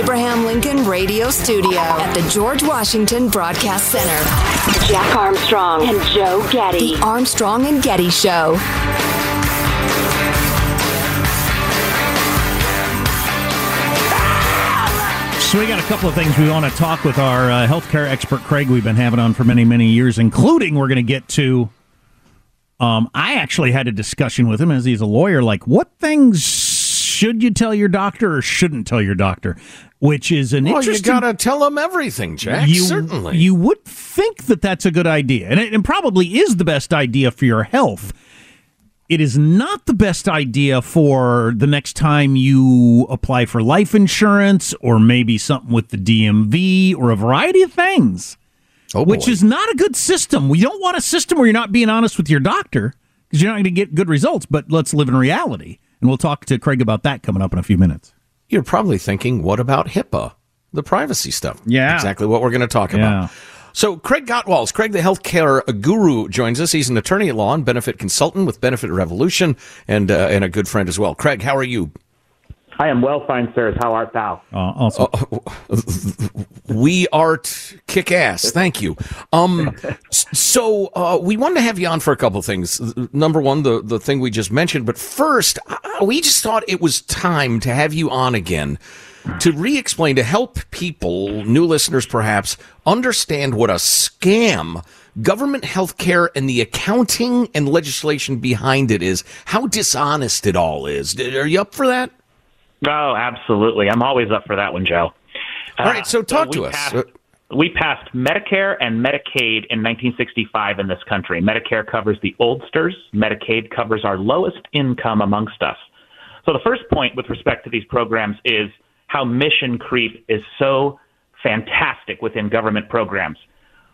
Abraham Lincoln Radio Studio at the George Washington Broadcast Center, Jack Armstrong and Joe Getty. The Armstrong and Getty Show. So we got a couple of things we want to talk with our uh, healthcare expert Craig. We've been having on for many, many years, including we're going to get to. Um, I actually had a discussion with him as he's a lawyer. Like, what things should you tell your doctor or shouldn't tell your doctor? Which is an well, interesting. you got to tell them everything, Jack. you, certainly. You would think that that's a good idea, and it and probably is the best idea for your health. It is not the best idea for the next time you apply for life insurance or maybe something with the DMV or a variety of things, oh, which is not a good system. We don't want a system where you're not being honest with your doctor because you're not going to get good results, but let's live in reality. And we'll talk to Craig about that coming up in a few minutes. You're probably thinking, what about HIPAA? The privacy stuff. Yeah. Exactly what we're going to talk Yeah. about. So, Craig Gottwals, Craig, the healthcare guru, joins us. He's an attorney at law and benefit consultant with Benefit Revolution and, uh, and a good friend as well. Craig, how are you? I am well, fine, sirs. How art thou? Uh, also, We art kick ass. Thank you. Um, so uh, we wanted to have you on for a couple things. Number one, the the thing we just mentioned, but first, uh, we just thought it was time to have you on again to re-explain to help people, new listeners perhaps, understand what a scam government health care and the accounting and legislation behind it is. How dishonest it all is. Are you up for that? Oh, absolutely. I'm always up for that one, Joe. All right, so uh, talk we to us. Passed, we passed Medicare and Medicaid in 1965 in this country. Medicare covers the oldsters. Medicaid covers our lowest income amongst us. So the first point with respect to these programs is how mission creep is so fantastic within government programs.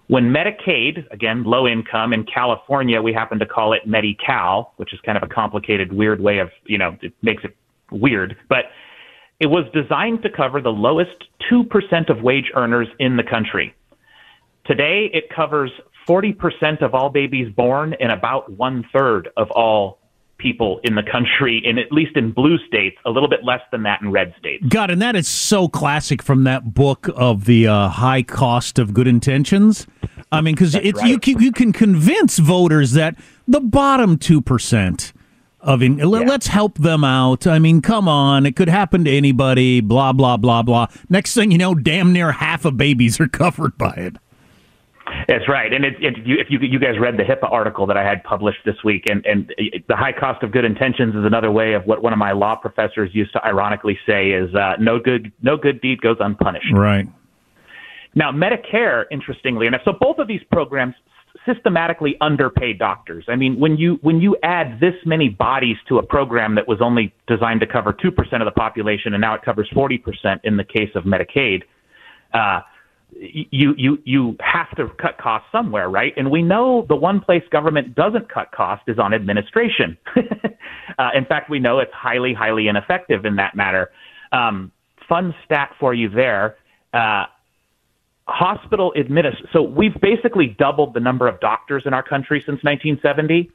When Medicaid, again, low income, in California, we happen to call it Medi-Cal, which is kind of a complicated, weird way of, you know, it makes it weird. But it was designed to cover the lowest 2% of wage earners in the country. Today, it covers 40% of all babies born and about one third of all people in the country, in at least in blue states, a little bit less than that in red states. God, and that is so classic from that book of the uh, high cost of good intentions. I mean, because it's you, you can convince voters that the bottom two percent of in, let- let's help them out. I mean, come on, it could happen to anybody. Blah blah blah blah. Next thing you know, damn near half of babies are covered by it. That's right, and it, it, you, if you you guys read the HIPAA article that I had published this week, and and the high cost of good intentions is another way of what one of my law professors used to ironically say is uh, no good no good deed goes unpunished. Right. Now Medicare, interestingly enough, so both of these programs systematically underpaid doctors. I mean, when you when you add this many bodies to a program that was only designed to cover two percent of the population, and now it covers forty percent in the case of Medicaid. Uh, you you you have to cut costs somewhere, right? And we know the one place government doesn't cut cost is on administration. uh, in fact, we know it's highly highly ineffective in that matter. Um, fun stat for you there. Uh, hospital administ- so we've basically doubled the number of doctors in our country since 1970.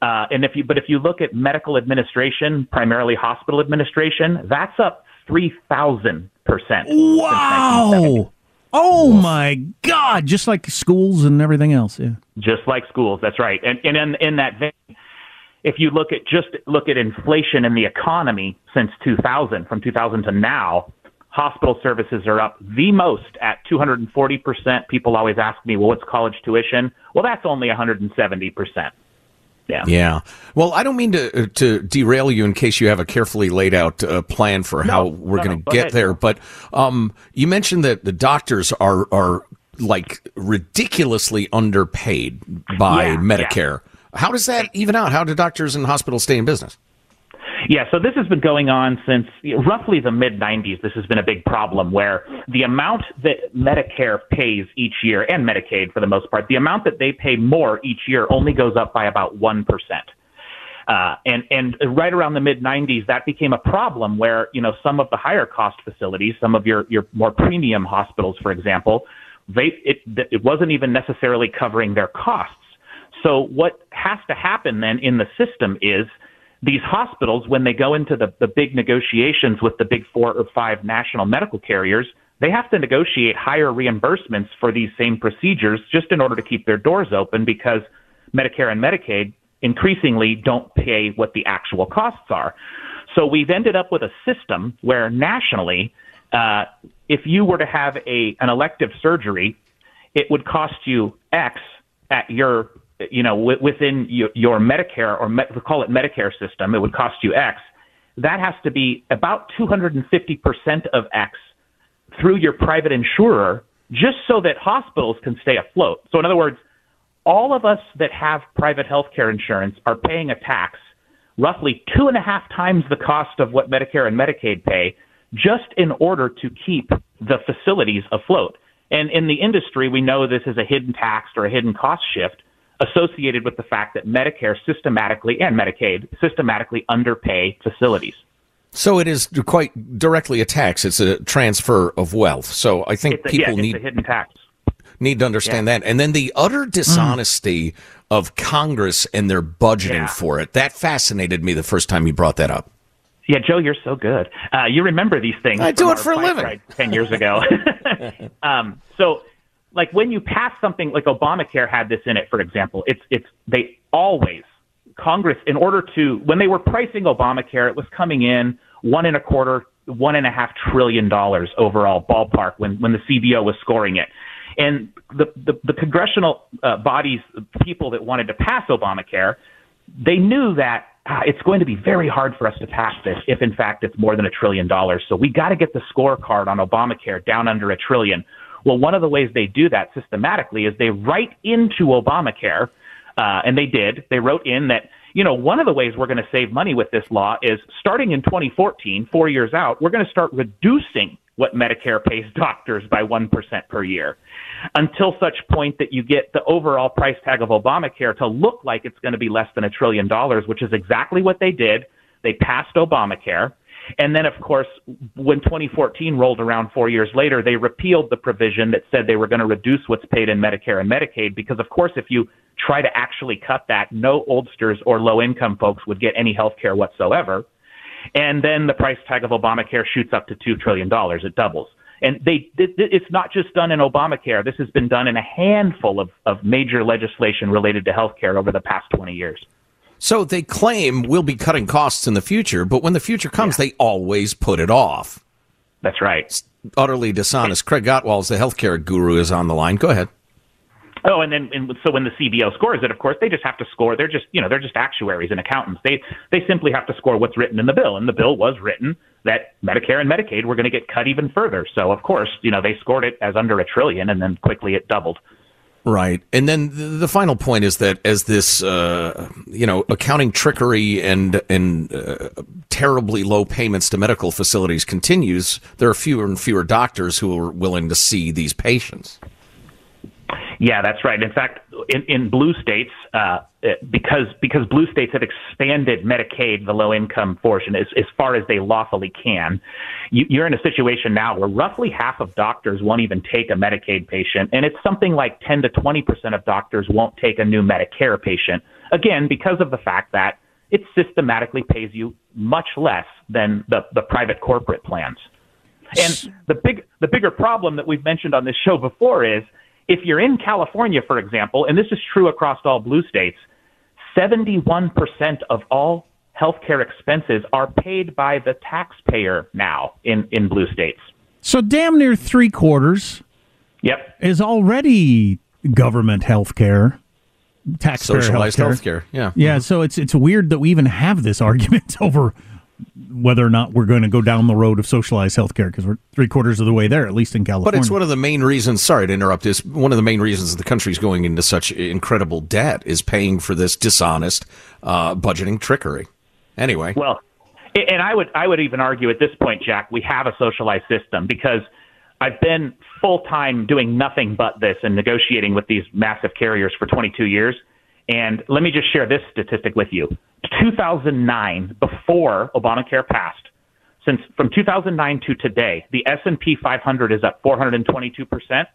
Uh, and if you, but if you look at medical administration, primarily hospital administration, that's up 3,000 percent. Wow. Oh my God! Just like schools and everything else, yeah. Just like schools, that's right. And, and in, in that vein, if you look at just look at inflation in the economy since 2000, from 2000 to now, hospital services are up the most at 240 percent. People always ask me, "Well, what's college tuition?" Well, that's only 170 percent. Yeah. Yeah. Well, I don't mean to uh, to derail you in case you have a carefully laid out uh, plan for No, how we're no, going to go get ahead. there, but um, you mentioned that the doctors are are like ridiculously underpaid by Yeah, Medicare. How does that even out? How do doctors and hospitals stay in business? Yeah, so this has been going on since roughly the mid 90s. This has been a big problem where the amount that Medicare pays each year, and Medicaid for the most part, the amount that they pay more each year only goes up by about 1%. Uh, and and right around the mid 90s, that became a problem where you know some of the higher cost facilities, some of your your more premium hospitals, for example, they it it wasn't even necessarily covering their costs. So what has to happen then in the system is these hospitals, when they go into the, the big negotiations with the big four or five national medical carriers, they have to negotiate higher reimbursements for these same procedures just in order to keep their doors open because Medicare and Medicaid increasingly don't pay what the actual costs are. So we've ended up with a system where nationally, uh, if you were to have a an elective surgery, it would cost you X at your you know w- within your, your Medicare or me- call it Medicare system. It would cost you X. That has to be about 250 percent of X through your private insurer, just so that hospitals can stay afloat. So in other words, all of us that have private health care insurance are paying a tax roughly two and a half times the cost of what Medicare and Medicaid pay just in order to keep the facilities afloat. And in the industry, we know this is a hidden tax or a hidden cost shift associated with the fact that Medicare systematically and Medicaid systematically underpay facilities. So it is quite directly a tax. It's a transfer of wealth. So I think a, people yeah, need hidden tax. need to understand that. And then the utter dishonesty of Congress and their budgeting Yeah. for it. That fascinated me the first time you brought that up. Yeah, Joe, you're so good. Uh, you remember these things. I do it for a living. ride Ten years ago. um, so, like when you pass something like Obamacare had this in it, for example, it's it's they always Congress in order to when they were pricing Obamacare, it was coming in one and a quarter, one and a half trillion dollars overall ballpark when when the CBO was scoring it. And the the, the congressional uh, bodies, people that wanted to pass Obamacare, they knew that ah, it's going to be very hard for us to pass this if, in fact, it's more than a trillion dollars. So we got to get the scorecard on Obamacare down under a trillion. Well, one of the ways they do that systematically is they write into Obamacare, uh, and they did. They wrote in that you know one of the ways we're going to save money with this law is starting in 2014, four years out, we're going to start reducing what Medicare pays doctors by one percent per year until such point that you get the overall price tag of Obamacare to look like it's going to be less than a trillion dollars, which is exactly what they did. They passed Obamacare. And then, of course, when 2014 rolled around four years later, they repealed the provision that said they were going to reduce what's paid in Medicare and Medicaid because, of course, if you try to actually cut that, no oldsters or low income folks would get any health care whatsoever. And then the price tag of Obamacare shoots up to $2 trillion. It doubles. And they, it, it's not just done in Obamacare. This has been done in a handful of, of major legislation related to health care over the past 20 years. So they claim we'll be cutting costs in the future, but when the future comes, they always put it off. That's right. It's Utterly dishonest. Craig Gottwals the healthcare guru is on the line. Go ahead. Oh, and then and so when the CBO scores it, of course, they just have to score. They're just you know they're just actuaries and accountants. They they simply have to score what's written in the bill, and the bill was written that Medicare and Medicaid were going to get cut even further. So of course, you know they scored it as under a trillion, and then quickly it doubled. Right. And then the final point is that as this, uh, you know, accounting trickery and and uh, terribly low payments to medical facilities continues, there are fewer and fewer doctors who are willing to see these patients. Yeah, that's right. In fact, in, in blue states, uh, because because blue states have expanded Medicaid, the low income portion, as, as far as they lawfully can, you, you're in a situation now where roughly half of doctors won't even take a Medicaid patient, and it's something like 10 to 20 percent of doctors won't take a new Medicare patient. Again, because of the fact that it systematically pays you much less than the, the private corporate plans. And the big the bigger problem that we've mentioned on this show before is if you're in California, for example, and this is true across all blue states, 71% of all healthcare expenses are paid by the taxpayer now in, in blue states. So damn near three quarters yep. is already government healthcare. Taxpayer Socialized healthcare. healthcare. Yeah. Yeah, so it's it's weird that we even have this argument over whether or not we're going to go down the road of socialized healthcare because we're three quarters of the way there, at least in California. But it's one of the main reasons. Sorry to interrupt. Is one of the main reasons the country's going into such incredible debt is paying for this dishonest uh, budgeting trickery. Anyway, Well, and I would I would even argue at this point, Jack, we have a socialized system because I've been full time doing nothing but this and negotiating with these massive carriers for 22 years. And let me just share this statistic with you. 2009, before Obamacare passed, since from 2009 to today, the S&P 500 is up 422 percent.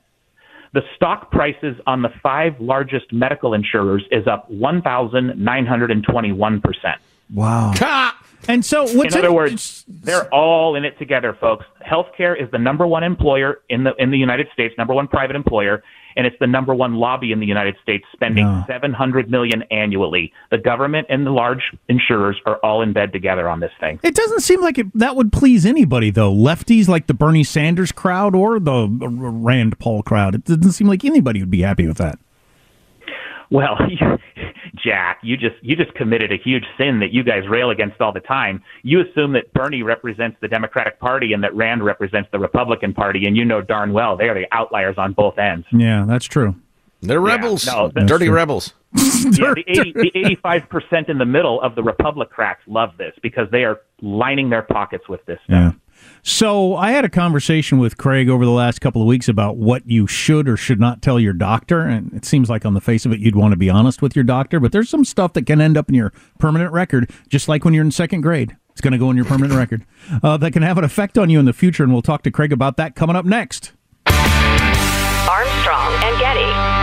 The stock prices on the five largest medical insurers is up 1,921 percent. wow. And so, what's in other it- words, they're all in it together, folks. Healthcare is the number one employer in the in the United States, number one private employer, and it's the number one lobby in the United States, spending seven hundred million annually. The government and the large insurers are all in bed together on this thing. It doesn't seem like it, that would please anybody, though. Lefties like the Bernie Sanders crowd or the Rand Paul crowd. It doesn't seem like anybody would be happy with that. Well, Jack, you just you just committed a huge sin that you guys rail against all the time. You assume that Bernie represents the Democratic Party and that Rand represents the Republican Party, and you know darn well they are the outliers on both ends. Yeah, that's true. they're rebels, no, that's dirty true. rebels. yeah, the 80, the 85% in the middle of the Republicrats love this because they are lining their pockets with this stuff. Yeah. So I had a conversation with Craig over the last couple of weeks about what you should or should not tell your doctor, and it seems like on the face of it you'd want to be honest with your doctor, but there's some stuff that can end up in your permanent record, just like when you're in second grade. It's going to go in your permanent record. Uh, that can have an effect on you in the future, and we'll talk to Craig about that coming up next. Armstrong and Getty.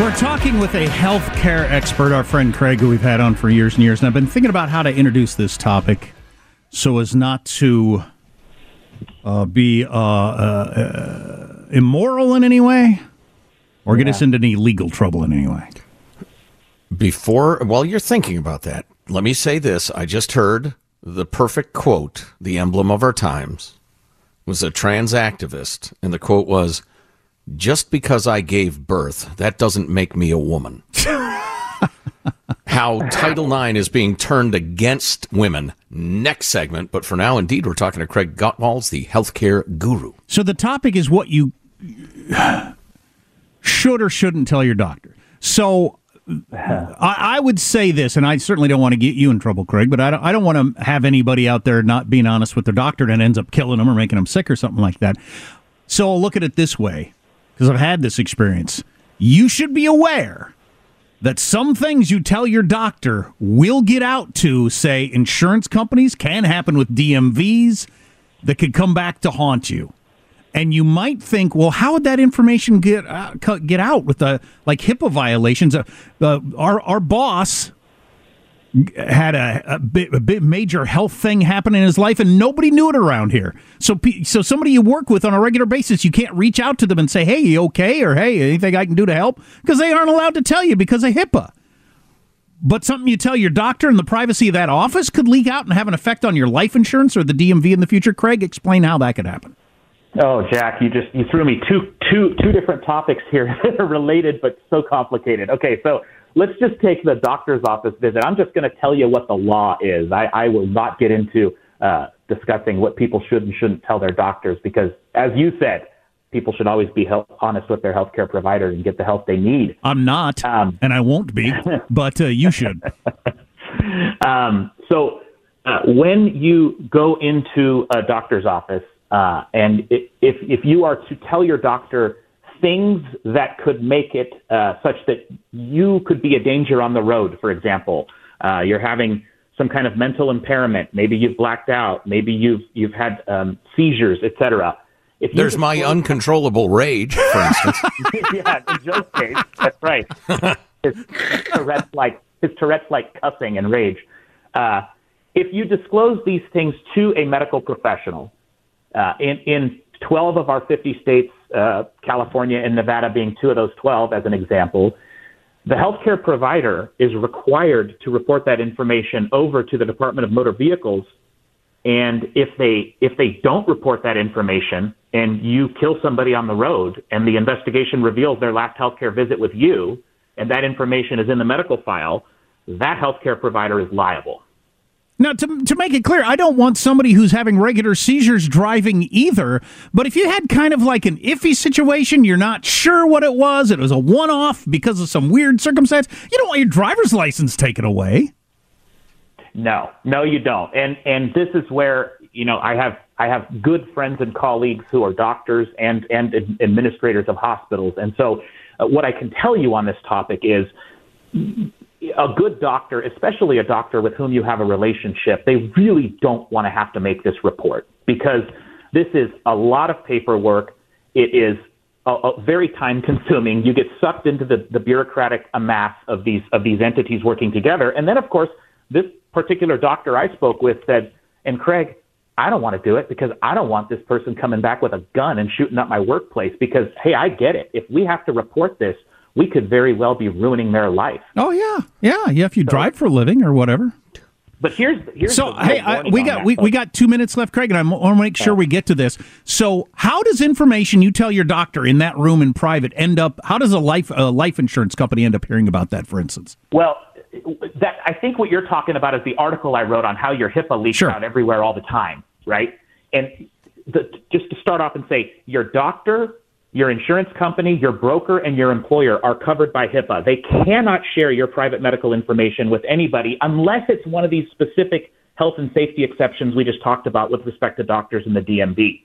We're talking with a healthcare expert, our friend Craig, who we've had on for years and years. And I've been thinking about how to introduce this topic so as not to uh, be uh, uh, immoral in any way or get us into any legal trouble in any way. Before, while you're thinking about that, let me say this. I just heard the perfect quote, the emblem of our times, was a trans activist. And the quote was, just because I gave birth, that doesn't make me a woman. How Title IX is being turned against women. Next segment. But for now, indeed, we're talking to Craig Gottwals, the healthcare guru. So the topic is what you should or shouldn't tell your doctor. So I, I would say this, and I certainly don't want to get you in trouble, Craig, but I don't, I don't want to have anybody out there not being honest with their doctor and ends up killing them or making them sick or something like that. So I'll look at it this way because I've had this experience. You should be aware that some things you tell your doctor will get out to, say, insurance companies, can happen with DMVs that could come back to haunt you. And you might think, well, how would that information get uh, get out with the like HIPAA violations? Uh, uh, our our boss had a, a, bit, a bit major health thing happen in his life, and nobody knew it around here. So, so somebody you work with on a regular basis, you can't reach out to them and say, "Hey, you okay?" or "Hey, anything I can do to help?" Because they aren't allowed to tell you because of HIPAA. But something you tell your doctor in the privacy of that office could leak out and have an effect on your life insurance or the DMV in the future. Craig, explain how that could happen. Oh, Jack, you just you threw me two two two different topics here that are related but so complicated. Okay, so let's just take the doctor's office visit. I'm just going to tell you what the law is. I, I will not get into uh, discussing what people should and shouldn't tell their doctors because, as you said, people should always be honest with their healthcare provider and get the help they need. I'm not, um, and I won't be, but uh, you should. um, so, uh, when you go into a doctor's office, uh, and if if you are to tell your doctor things that could make it uh, such that you could be a danger on the road, for example, uh, you're having some kind of mental impairment, maybe you've blacked out, maybe you've you've had um, seizures, etc. If There's my uncontrollable rage, for instance. yeah, in Joe's case, that's right. His, his Tourette's like his Tourette's like cussing and rage. Uh, if you disclose these things to a medical professional, uh, in in 12 of our 50 states, uh, California and Nevada being two of those 12 as an example, the healthcare provider is required to report that information over to the Department of Motor Vehicles. And if they if they don't report that information and you kill somebody on the road and the investigation reveals their last healthcare visit with you and that information is in the medical file, that healthcare provider is liable. Now, to, to make it clear, I don't want somebody who's having regular seizures driving either. But if you had kind of like an iffy situation, you're not sure what it was, it was a one off because of some weird circumstance, you don't want your driver's license taken away. No, no, you don't. And and this is where you know I have I have good friends and colleagues who are doctors and and administrators of hospitals, and so uh, what I can tell you on this topic is a good doctor, especially a doctor with whom you have a relationship, they really don't want to have to make this report because this is a lot of paperwork. It is a, a very time consuming. You get sucked into the, the bureaucratic amass of these of these entities working together. And then of course, this particular doctor I spoke with said, and Craig, I don't want to do it because I don't want this person coming back with a gun and shooting up my workplace because hey, I get it. If we have to report this, we could very well be ruining their life. Oh yeah, yeah, yeah. If you so, drive for a living or whatever. But here's here's so hey, I, we got we, we got two minutes left, Craig, and I want to make sure we get to this. So, how does information you tell your doctor in that room in private end up? How does a life a life insurance company end up hearing about that, for instance? Well, that I think what you're talking about is the article I wrote on how your HIPAA leaks sure. out everywhere all the time, right? And the, just to start off and say, your doctor your insurance company, your broker, and your employer are covered by HIPAA. They cannot share your private medical information with anybody unless it's one of these specific health and safety exceptions we just talked about with respect to doctors and the DMV.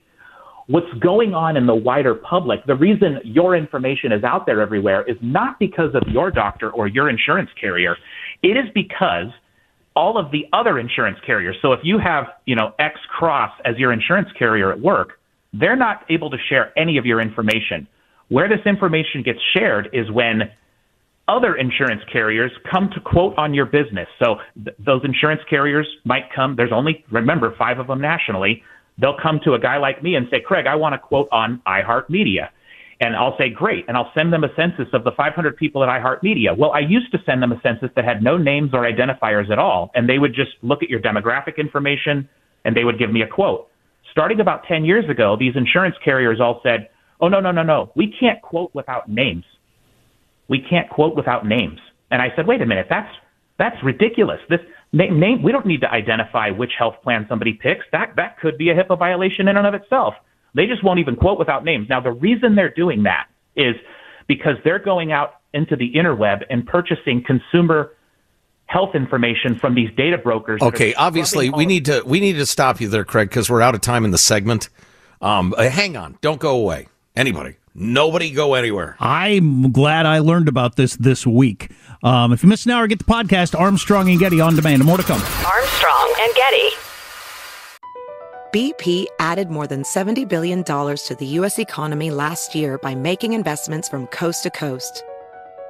What's going on in the wider public, the reason your information is out there everywhere is not because of your doctor or your insurance carrier. It is because all of the other insurance carriers. So if you have, you know, X Cross as your insurance carrier at work, they're not able to share any of your information. Where this information gets shared is when other insurance carriers come to quote on your business. So th- those insurance carriers might come, there's only, remember, five of them nationally. They'll come to a guy like me and say, Craig, I want to quote on iHeartMedia. And I'll say, great. And I'll send them a census of the 500 people at iHeartMedia. Well, I used to send them a census that had no names or identifiers at all. And they would just look at your demographic information and they would give me a quote. Starting about 10 years ago, these insurance carriers all said, oh, no, no, no, no. We can't quote without names. We can't quote without names. And I said, wait a minute. That's, that's ridiculous. This name, name, we don't need to identify which health plan somebody picks. That, that could be a HIPAA violation in and of itself. They just won't even quote without names. Now, the reason they're doing that is because they're going out into the interweb and purchasing consumer health information from these data brokers. Okay, obviously we need to we need to stop you there, Craig, because we're out of time in the segment. Um, uh, hang on, don't go away. Anybody, nobody, go anywhere. I'm glad I learned about this this week. Um, if you missed an hour, get the podcast Armstrong and Getty on demand. More to come. Armstrong and Getty. BP added more than $70 billion to the U.S. economy last year by making investments from coast to coast.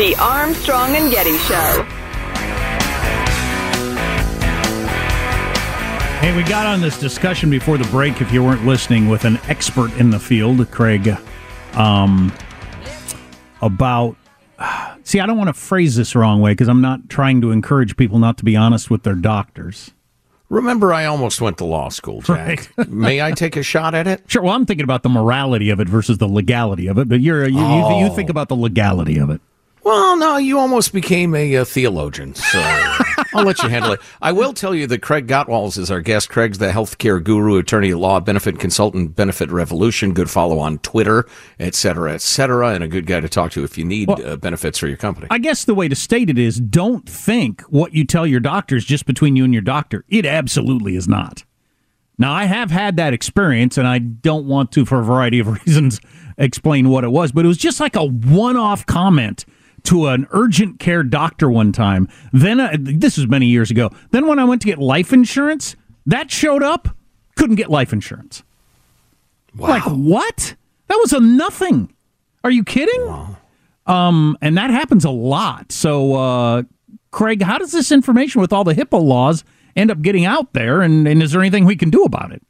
The Armstrong and Getty Show. Hey, we got on this discussion before the break, if you weren't listening, with an expert in the field, Craig, um, about. See, I don't want to phrase this wrong way because I'm not trying to encourage people not to be honest with their doctors. Remember, I almost went to law school, Jack. Right. May I take a shot at it? Sure. Well, I'm thinking about the morality of it versus the legality of it, but you're you, Oh. you, you think about the legality of it. Well, no, you almost became a, uh theologian, so I'll let you handle it. I will tell you that Craig Gottwals is our guest. Craig's the healthcare guru, attorney at law, benefit consultant, benefit revolution, good follow on Twitter, et cetera, et cetera, and a good guy to talk to if you need uh, benefits for your company. I guess the way to state it is don't think what you tell your doctor is just between you and your doctor. It absolutely is not. Now, I have had that experience, and I don't want to, for a variety of reasons, explain what it was, but it was just like a one off comment to an urgent care doctor one time. Then, uh, this was many years ago. Then, when I went to get life insurance, that showed up, couldn't get life insurance. Like, what? That was a nothing. Are you kidding? Um, and that happens a lot. So, uh, Craig, how does this information with all the HIPAA laws end up getting out there? And, and is there anything we can do about it?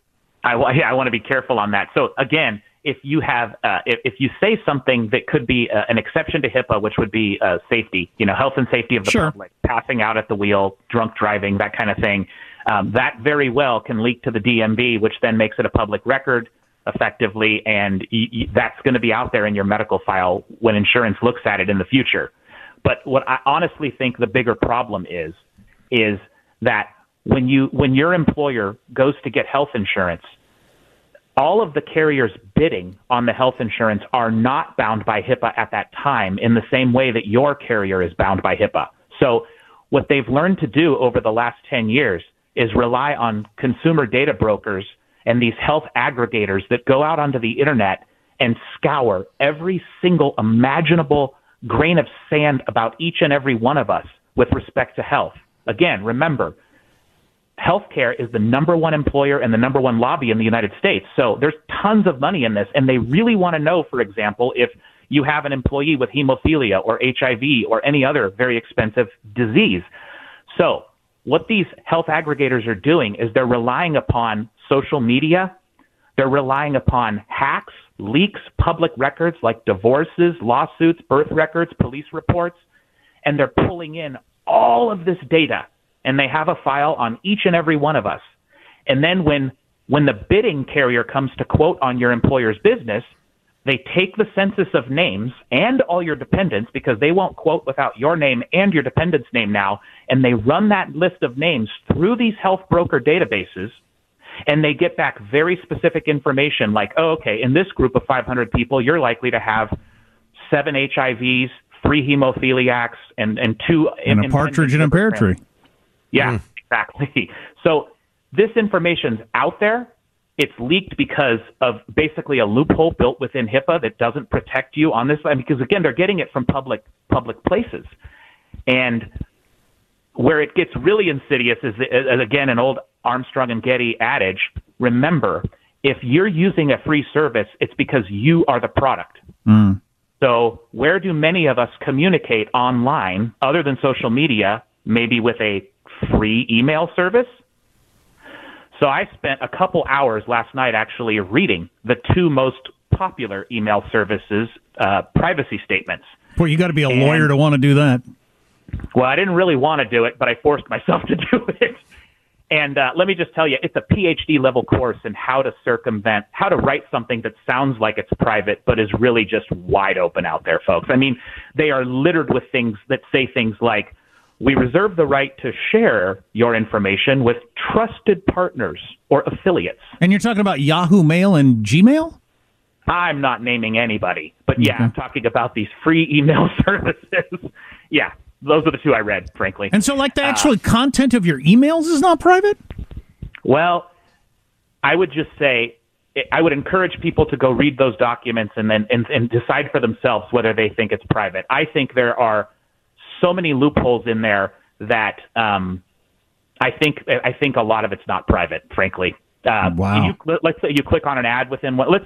I, yeah, I want to be careful on that. So again, if you have, uh, if, if you say something that could be uh, an exception to HIPAA, which would be uh, safety, you know, health and safety of the Sure. public, passing out at the wheel, drunk driving, that kind of thing, um, that very well can leak to the DMV, which then makes it a public record effectively, and y- y- that's going to be out there in your medical file when insurance looks at it in the future. But what I honestly think the bigger problem is, is that when you when your employer goes to get health insurance, all of the carriers bidding on the health insurance are not bound by HIPAA at that time in the same way that your carrier is bound by HIPAA. So what they've learned to do over the last 10 years is rely on consumer data brokers and these health aggregators that go out onto the internet and scour every single imaginable grain of sand about each and every one of us with respect to health. Again, remember, healthcare is the number one employer and the number one lobby in the United States. So there's tons of money in this, and they really want to know, for example, if you have an employee with hemophilia or HIV or any other very expensive disease. So what these health aggregators are doing is they're relying upon social media, they're relying upon hacks, leaks, public records like divorces, lawsuits, birth records, police reports, and they're pulling in all of this data and they have a file on each and every one of us. And then when when the bidding carrier comes to quote on your employer's business, they take the census of names and all your dependents because they won't quote without your name and your dependent's name now, and they run that list of names through these health broker databases and they get back very specific information like, oh, okay, in this group of 500 people, you're likely to have seven HIVs, three hemophiliacs, and, and two. And a partridge in a pear tree. Yeah, mm. exactly. So this information's out there. It's leaked because of basically a loophole built within HIPAA that doesn't protect you on this. Because again, they're getting it from public public places, and where it gets really insidious is, is again an old Armstrong and Getty adage. Remember, if you're using a free service, it's because you are the product. Mm. So, where do many of us communicate online other than social media? Maybe with a free email service. So I spent a couple hours last night actually reading the two most popular email services uh, privacy statements. Well, you got to be a and, lawyer to want to do that. Well, I didn't really want to do it, but I forced myself to do it. And uh, let me just tell you, it's a PhD level course in how to circumvent, how to write something that sounds like it's private, but is really just wide open out there, folks. I mean, they are littered with things that say things like, we reserve the right to share your information with trusted partners or affiliates. And you're talking about Yahoo Mail and Gmail? I'm not naming anybody, but yeah, okay. I'm talking about these free email services. yeah, those are the two I read, frankly. And so, like, the actual uh, content of your emails is not private? Well, I would just say I would encourage people to go read those documents and then and, and decide for themselves whether they think it's private. I think there are so many loopholes in there that um, I think I think a lot of it's not private, frankly. Uh, wow. You, let's say you click on an ad within what let's.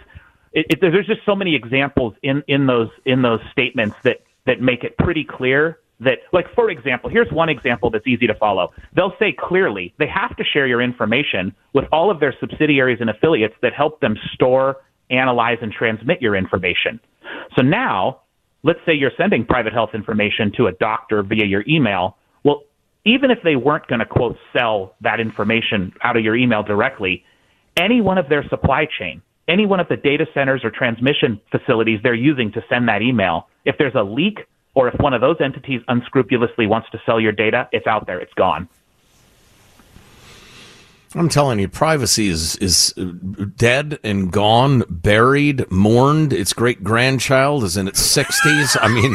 It, it, there's just so many examples in, in those in those statements that that make it pretty clear that like for example here's one example that's easy to follow they'll say clearly they have to share your information with all of their subsidiaries and affiliates that help them store analyze and transmit your information so now let's say you're sending private health information to a doctor via your email. Well, even if they weren't going to quote sell that information out of your email directly, any one of their supply chain, any one of the data centers or transmission facilities they're using to send that email, if there's a leak or if one of those entities unscrupulously wants to sell your data, it's out there, it's gone. I'm telling you, privacy is is dead and gone, buried, mourned. Its great grandchild is in its sixties. I mean,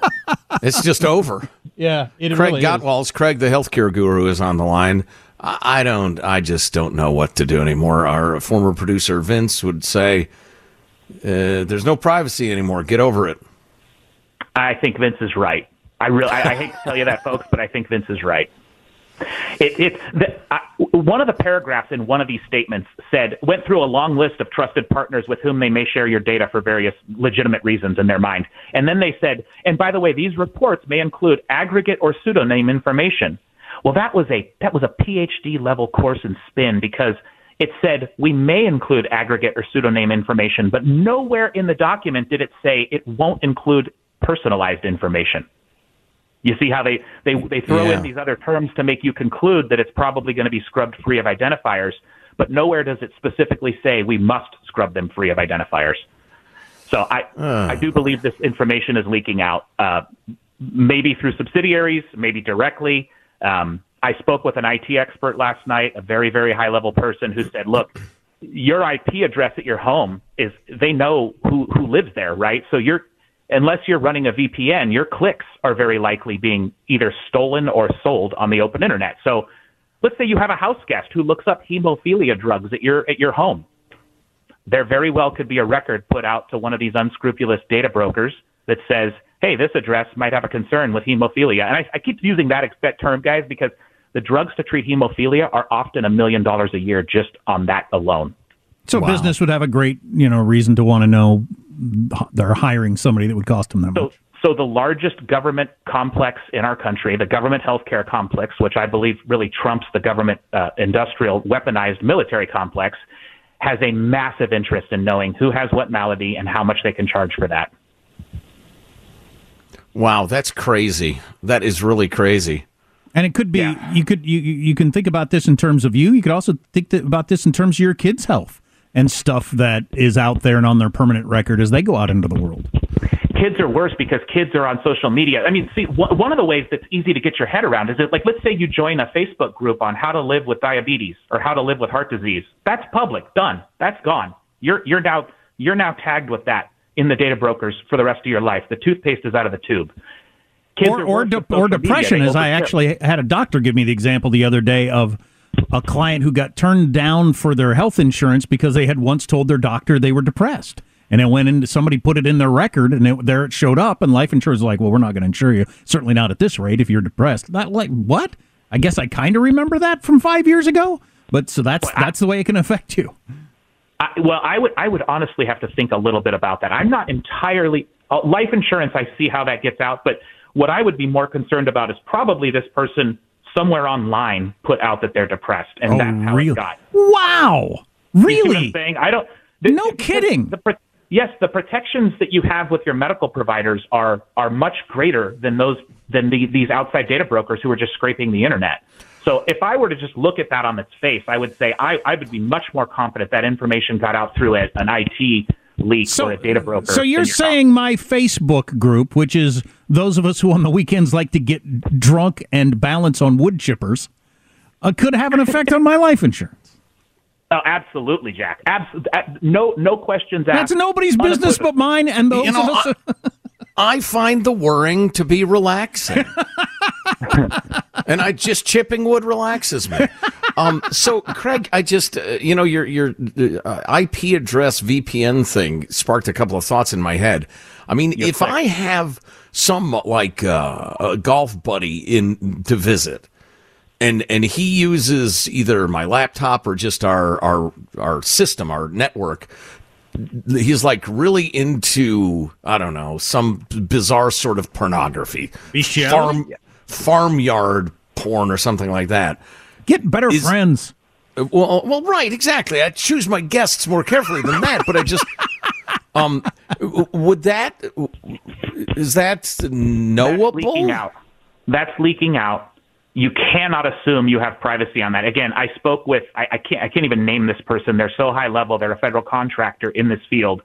it's just over. Yeah, Craig really Gottwals, Craig, the healthcare guru, is on the line. I don't. I just don't know what to do anymore. Our former producer Vince would say, uh, "There's no privacy anymore. Get over it." I think Vince is right. I really. I, I hate to tell you that, folks, but I think Vince is right. It, the, one of the paragraphs in one of these statements said went through a long list of trusted partners with whom they may share your data for various legitimate reasons in their mind, and then they said, and by the way, these reports may include aggregate or pseudonym information. Well, that was a that was a PhD level course in spin because it said we may include aggregate or pseudonym information, but nowhere in the document did it say it won't include personalized information. You see how they, they, they throw yeah. in these other terms to make you conclude that it's probably going to be scrubbed free of identifiers, but nowhere does it specifically say we must scrub them free of identifiers. So I, uh. I do believe this information is leaking out, uh, maybe through subsidiaries, maybe directly. Um, I spoke with an IT expert last night, a very, very high level person who said, look, your IP address at your home is they know who who lives there, right? So you're unless you're running a VPN, your clicks are very likely being either stolen or sold on the open internet. So let's say you have a house guest who looks up hemophilia drugs at your at your home. There very well could be a record put out to one of these unscrupulous data brokers that says, "Hey, this address might have a concern with hemophilia." And I, I keep using that, that term, guys, because the drugs to treat hemophilia are often a million dollars a year just on that alone. So wow. business would have a great, you know, reason to want to know they're hiring somebody that would cost them that so, much. So the largest government complex in our country, the government healthcare complex, which I believe really trumps the government uh, industrial weaponized military complex, has a massive interest in knowing who has what malady and how much they can charge for that. Wow, that's crazy. That is really crazy. And it could be yeah. you could you you can think about this in terms of you. You could also think about this in terms of your kids' health and stuff that is out there and on their permanent record as they go out into the world. Kids are worse because kids are on social media. I mean, see, one of the ways that's easy to get your head around is that, like, let's say you join a Facebook group on how to live with diabetes or how to live with heart disease. That's public, done. That's gone. You're you're now you're now tagged with that in the data brokers for the rest of your life. The toothpaste is out of the tube. Kids or or, de- or depression, as I actually had a doctor give me the example the other day of a client who got turned down for their health insurance because they had once told their doctor they were depressed. And it went into somebody put it in their record, and it, there it showed up. And life insurance was like, "Well, we're not going to insure you. Certainly not at this rate if you're depressed." That like what? I guess I kind of remember that from five years ago. But so that's well, I, that's the way it can affect you. I, well, I would I would honestly have to think a little bit about that. I'm not entirely uh, life insurance. I see how that gets out, but what I would be more concerned about is probably this person somewhere online put out that they're depressed, and oh, that's how really? it got. Wow, really? Saying I don't. The, no kidding. The, yes, the protections that you have with your medical providers are are much greater than those than the, these outside data brokers who are just scraping the internet. So if I were to just look at that on its face, I would say I, I would be much more confident that information got out through an IT leak so, or a data broker. So you're saying my Facebook group, which is those of us who on the weekends like to get drunk and balance on wood chippers, uh, could have an effect on my life insurance. Oh, absolutely, Jack. Absolutely, no, no questions asked. That's nobody's business but mine and those you know, of us. I, find the whirring to be relaxing. and I just chipping wood relaxes me. Um, so, Craig, I just, uh, you know, your your uh, IP address VPN thing sparked a couple of thoughts in my head. I mean, You're if. I have some like uh, a golf buddy in to visit, and and he uses either my laptop or just our our our system, our network. He's like really into I don't know some bizarre sort of pornography, farm farmyard porn or something like that. Get better Is, friends. Well, well, right, exactly. I choose my guests more carefully than that, but I just, um, would that is that knowable? That's leaking out. That's leaking out. You cannot assume you have privacy on that. Again, I spoke with I, I can't I can't even name this person. They're so high level. They're a federal contractor in this field,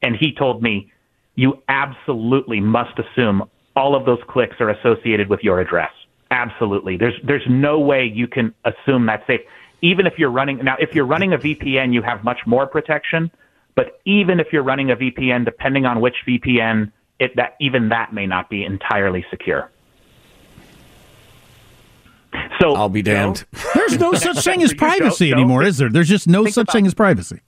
and he told me you absolutely must assume all of those clicks are associated with your address. Absolutely. There's there's no way you can assume that's safe. Even if you're running now, if you're running a VPN, you have much more protection. But even if you're running a VPN, depending on which VPN, it that even that may not be entirely secure. So I'll be damned. You know, there's no such thing as privacy anymore, is there? There's just no such about, thing as privacy.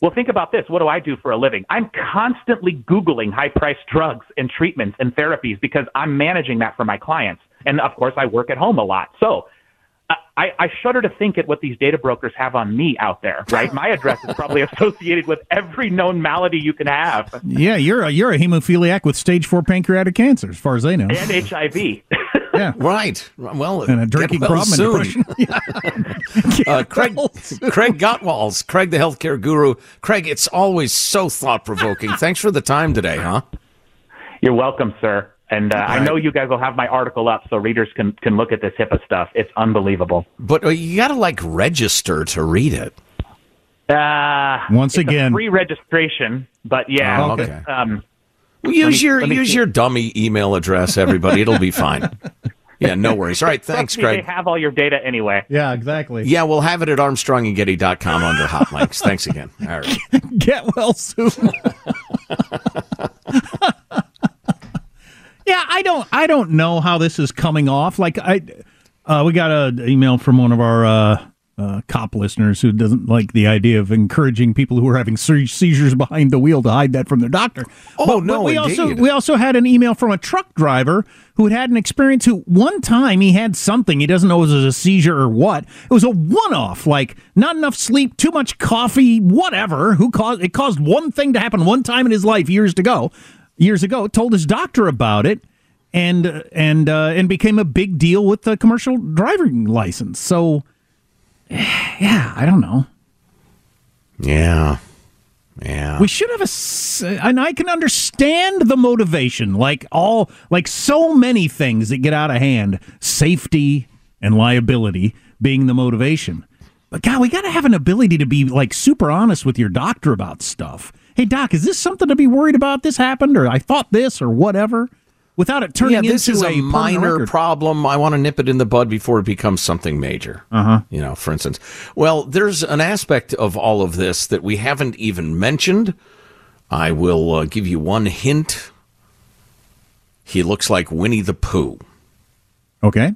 Well, think about this. What do I do for a living? I'm constantly Googling high priced drugs and treatments and therapies because I'm managing that for my clients. And of course, I work at home a lot. So uh, I, I shudder to think at what these data brokers have on me out there, right? My address is probably associated with every known malady you can have. Yeah, you're a, you're a hemophiliac with stage four pancreatic cancer, as far as they know. And HIV. yeah, right. Well, and a drinking well problem soon. uh, Craig Craig Gottwals, Craig the healthcare guru. Craig, it's always so thought provoking. Thanks for the time today, huh? You're welcome, sir. And uh, right. I know you guys will have my article up so readers can, can look at this HIPAA stuff. It's unbelievable. But uh, you got to like register to read it. Uh, Once again, free registration, but yeah. Oh, okay. Um, well, use me, your use see. your dummy email address, everybody. It'll be fine. Yeah, no worries. All right, thanks, Trust me, Greg. They have all your data anyway. Yeah, exactly. Yeah, we'll have it at armstrongandgetty.com under hot links. Thanks again. All right. Get well soon. yeah, I don't I don't know how this is coming off. Like I uh, we got an email from one of our uh, uh, cop listeners who doesn't like the idea of encouraging people who are having se- seizures behind the wheel to hide that from their doctor. Oh, no, we also we also had an email from a truck driver who had had an experience who one time he had something he doesn't know if it was a seizure or what. It was a one off, like not enough sleep, too much coffee, whatever. Who caused it caused one thing to happen one time in his life years ago. Years ago, told his doctor about it and and uh, and became a big deal with the commercial driving license. So, yeah, I don't know. Yeah. Yeah. We should have a, and I can understand the motivation. Like all, like so many things that get out of hand, safety and liability being the motivation. But God, we got to have an ability to be like super honest with your doctor about stuff. Hey, doc, is this something to be worried about? This happened, or I thought this, or whatever, without it turning yeah, this into is a, permanent minor record. problem. I want to nip it in the bud before it becomes something major. Uh huh. You know, for instance, well, there's an aspect of all of this that we haven't even mentioned. I will uh, give you one hint. He looks like Winnie the Pooh. Okay.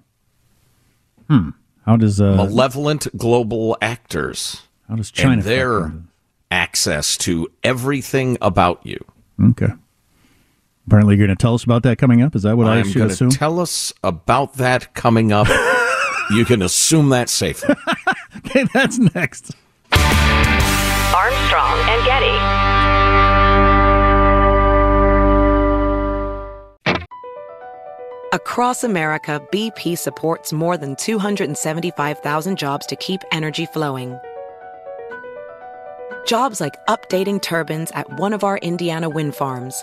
Hmm. How does uh, Malevolent global actors. how does China and their access to everything about you. Okay. Apparently, you're going to tell us about that coming up. Is that what I I'm should going assume? tell us about that coming up. you can assume that safely. okay, that's next. Armstrong and Getty. Across America, BP supports more than 275,000 jobs to keep energy flowing. Jobs like updating turbines at one of our Indiana wind farms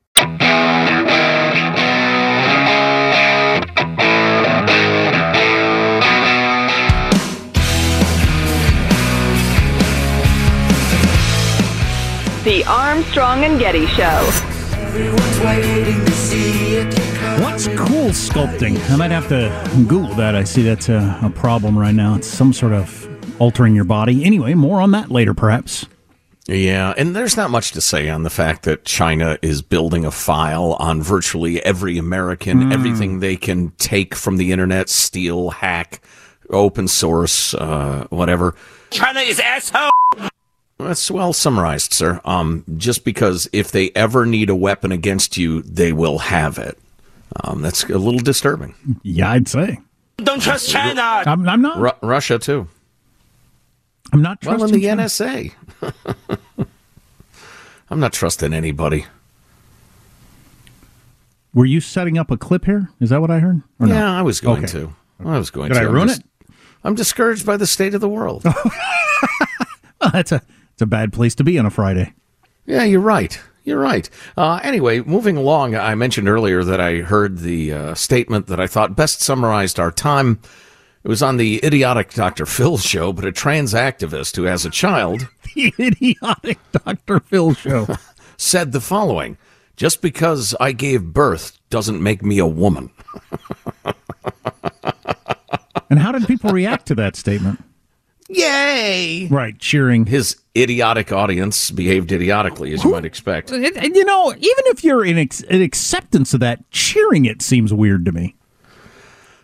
The Armstrong and Getty Show. What's cool sculpting? I might have to Google that. I see that's a, a problem right now. It's some sort of altering your body. Anyway, more on that later, perhaps. Yeah, and there's not much to say on the fact that China is building a file on virtually every American, everything they can take from the internet, steal, hack, open source, uh, whatever. China is asshole. That's well summarized, sir. Um, just because if they ever need a weapon against you, they will have it. Um, that's a little disturbing. Yeah, I'd say. Don't trust China. I'm, I'm not. Ru- Russia too. I'm not Well, trusting in the China. NSA. I'm not trusting anybody. Were you setting up a clip here? Is that what I heard? Or no? Yeah, I was going Okay. to. I was going Did to. I I'm ruin just- it? I'm discouraged by the state of the world. Oh, that's a it's a bad place to be on a Friday. yeah, you're right. You're right. Uh, anyway, moving along, I mentioned earlier that I heard the uh, statement that I thought best summarized our time. It was on the idiotic Dr. Phil show, but a trans activist who has a child The idiotic Dr. Phil show. said the following Just because I gave birth doesn't make me a woman. And how did people react to that statement? Yay! Right, cheering. His idiotic audience behaved idiotically, as you might expect. And, and, you know, even if you're in, ex- in acceptance of that, cheering it seems weird to me.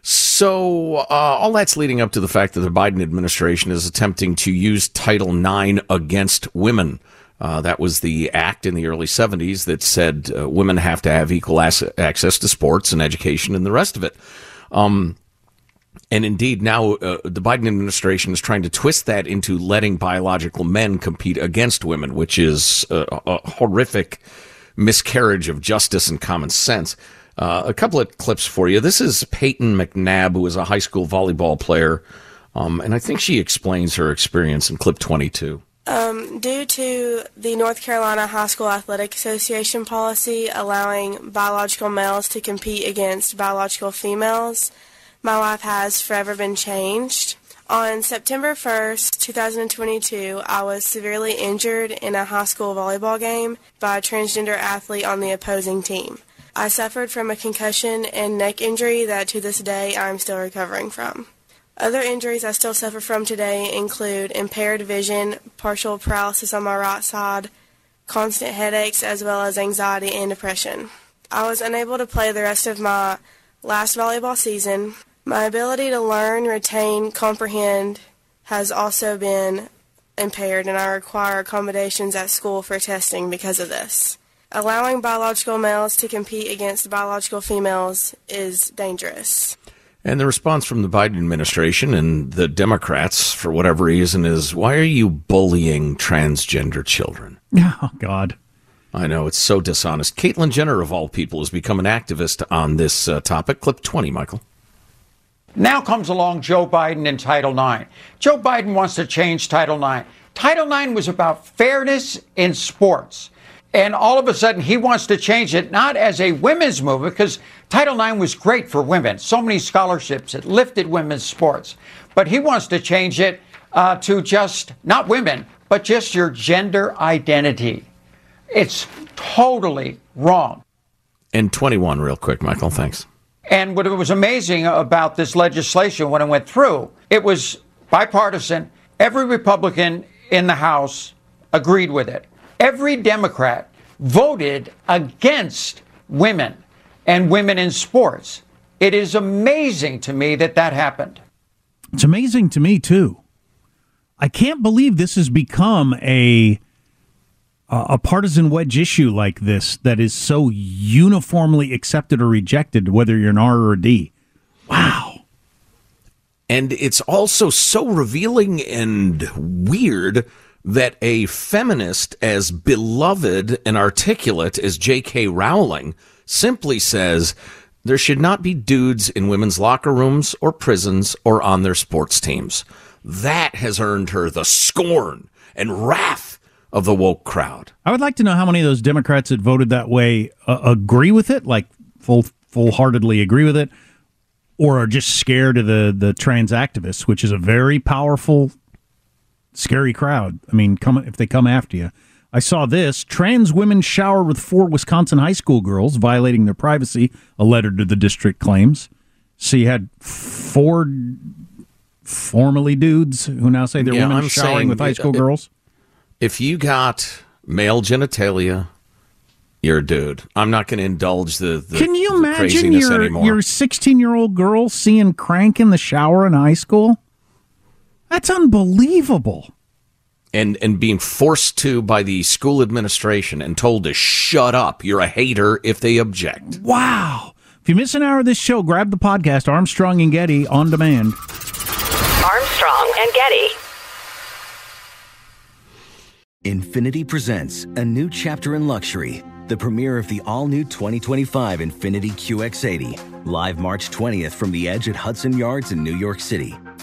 So, uh, all that's leading up to the fact that the Biden administration is attempting to use Title IX against women. Uh, that was the act in the early 70s that said uh, women have to have equal access to sports and education and the rest of it. Um, and indeed, now uh, the Biden administration is trying to twist that into letting biological men compete against women, which is a, a horrific miscarriage of justice and common sense. Uh, a couple of clips for you. This is Peyton McNabb, who is a high school volleyball player, um, and I think she explains her experience in clip 22. Um, due to the North Carolina High School Athletic Association policy allowing biological males to compete against biological females, my life has forever been changed. On September 1st, 2022, I was severely injured in a high school volleyball game by a transgender athlete on the opposing team. I suffered from a concussion and neck injury that to this day I'm still recovering from. Other injuries I still suffer from today include impaired vision, partial paralysis on my right side, constant headaches, as well as anxiety and depression. I was unable to play the rest of my last volleyball season. My ability to learn, retain, comprehend has also been impaired, and I require accommodations at school for testing because of this. Allowing biological males to compete against biological females is dangerous. And the response from the Biden administration and the Democrats, for whatever reason, is why are you bullying transgender children? Oh, God. I know, it's so dishonest. Caitlyn Jenner, of all people, has become an activist on this uh, topic. Clip 20, Michael. Now comes along Joe Biden and Title IX. Joe Biden wants to change Title IX. Title IX was about fairness in sports. And all of a sudden, he wants to change it not as a women's movement, because Title IX was great for women. So many scholarships, it lifted women's sports. But he wants to change it uh, to just not women, but just your gender identity. It's totally wrong. And 21, real quick, Michael. Thanks. And what was amazing about this legislation when it went through, it was bipartisan. Every Republican in the House agreed with it. Every Democrat voted against women and women in sports. It is amazing to me that that happened. It's amazing to me too. I can't believe this has become a a partisan wedge issue like this that is so uniformly accepted or rejected, whether you're an R or a D. Wow. And it's also so revealing and weird that a feminist as beloved and articulate as J.K. Rowling simply says there should not be dudes in women's locker rooms or prisons or on their sports teams. That has earned her the scorn and wrath of the woke crowd. I would like to know how many of those Democrats that voted that way uh, agree with it, like full full heartedly agree with it, or are just scared of the the trans activists, which is a very powerful, scary crowd. I mean, come if they come after you. I saw this trans women shower with four Wisconsin high school girls, violating their privacy. A letter to the district claims. So you had four formerly dudes who now say they're Yeah, women I'm showering with high school it- girls. If you got male genitalia, you're a dude. I'm not going to indulge the, the Can you the imagine your anymore. your 16 year old girl seeing crank in the shower in high school? That's unbelievable. and and being forced to by the school administration and told to shut up. You're a hater if they object. Wow. If you miss an hour of this show, grab the podcast Armstrong and Getty on demand. Armstrong and Getty. Infinity presents a new chapter in luxury, the premiere of the all new 2025 Infiniti QX80, live March 20th from the edge at Hudson Yards in New York City,